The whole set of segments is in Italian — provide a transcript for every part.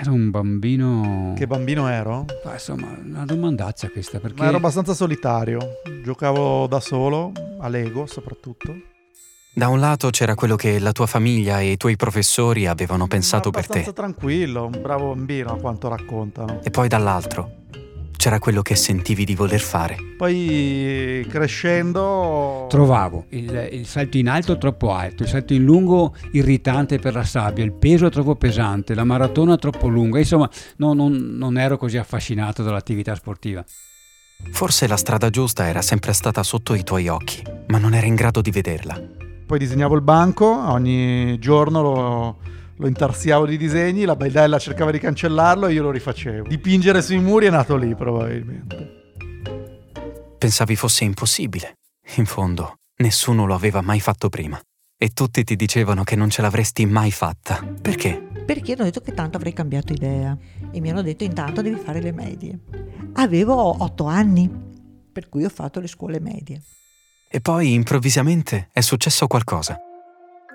Ero un bambino... Che bambino ero? Ma insomma, una domandaccia questa perché... Ma ero abbastanza solitario. Giocavo da solo, a Lego soprattutto. Da un lato c'era quello che la tua famiglia e i tuoi professori avevano pensato per te. Abbastanza tranquillo, un bravo bambino a quanto raccontano. E poi dall'altro c'era quello che sentivi di voler fare. Poi crescendo... Trovavo il, il, salto in alto troppo alto, il salto in lungo irritante per la sabbia, il peso troppo pesante, la maratona troppo lunga, insomma no, non, non ero così affascinato dall'attività sportiva. Forse la strada giusta era sempre stata sotto i tuoi occhi, ma non eri in grado di vederla. Poi disegnavo il banco, ogni giorno lo lo intarsiavo di disegni, la Baidella cercava di cancellarlo e io lo rifacevo. Dipingere sui muri è nato lì probabilmente. Pensavi fosse impossibile. In fondo, nessuno lo aveva mai fatto prima. E tutti ti dicevano che non ce l'avresti mai fatta. Perché? Perché hanno detto che tanto avrei cambiato idea. E mi hanno detto intanto devi fare le medie. Avevo otto anni, per cui ho fatto le scuole medie. E poi improvvisamente è successo qualcosa.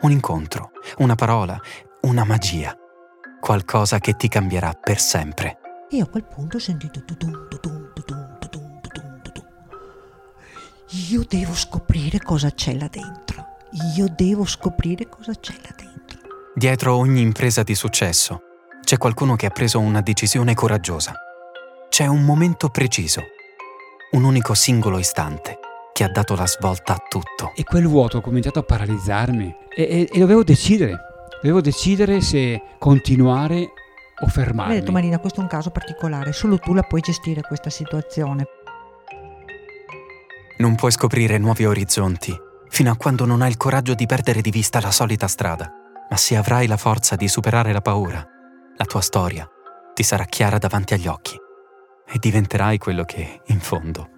Un incontro, una parola, una magia, qualcosa che ti cambierà per sempre. E a quel punto ho sentito tutum, tutum, tutum, tutum, tutum, tutum. Io devo scoprire cosa c'è là dentro. Io devo scoprire cosa c'è là dentro. Dietro ogni impresa di successo c'è qualcuno che ha preso una decisione coraggiosa. C'è un momento preciso, un unico singolo istante che ha dato la svolta a tutto. E quel vuoto ha cominciato a paralizzarmi e, e, e dovevo decidere Devo decidere se continuare o fermarmi. Mi ha detto Marina, questo è un caso particolare, solo tu la puoi gestire questa situazione. Non puoi scoprire nuovi orizzonti fino a quando non hai il coraggio di perdere di vista la solita strada. Ma se avrai la forza di superare la paura, la tua storia ti sarà chiara davanti agli occhi e diventerai quello che, in fondo,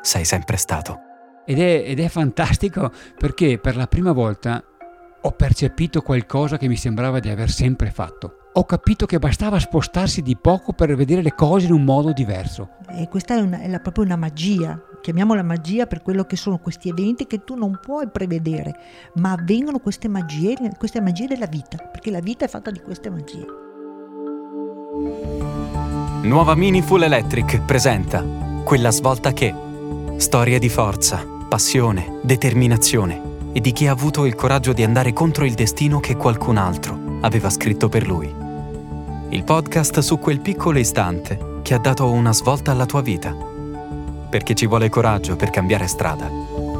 sei sempre stato. Ed è, ed è fantastico perché per la prima volta ho percepito qualcosa che mi sembrava di aver sempre fatto. Ho capito che bastava spostarsi di poco per vedere le cose in un modo diverso. E questa è, una, è la, proprio una magia, chiamiamola magia per quello che sono questi eventi che tu non puoi prevedere, ma avvengono queste magie, queste magie della vita, perché la vita è fatta di queste magie. Nuova Mini Full Electric presenta Quella svolta che. Storie di forza, passione, determinazione e di chi ha avuto il coraggio di andare contro il destino che qualcun altro aveva scritto per lui. Il podcast su quel piccolo istante che ha dato una svolta alla tua vita. Perché ci vuole coraggio per cambiare strada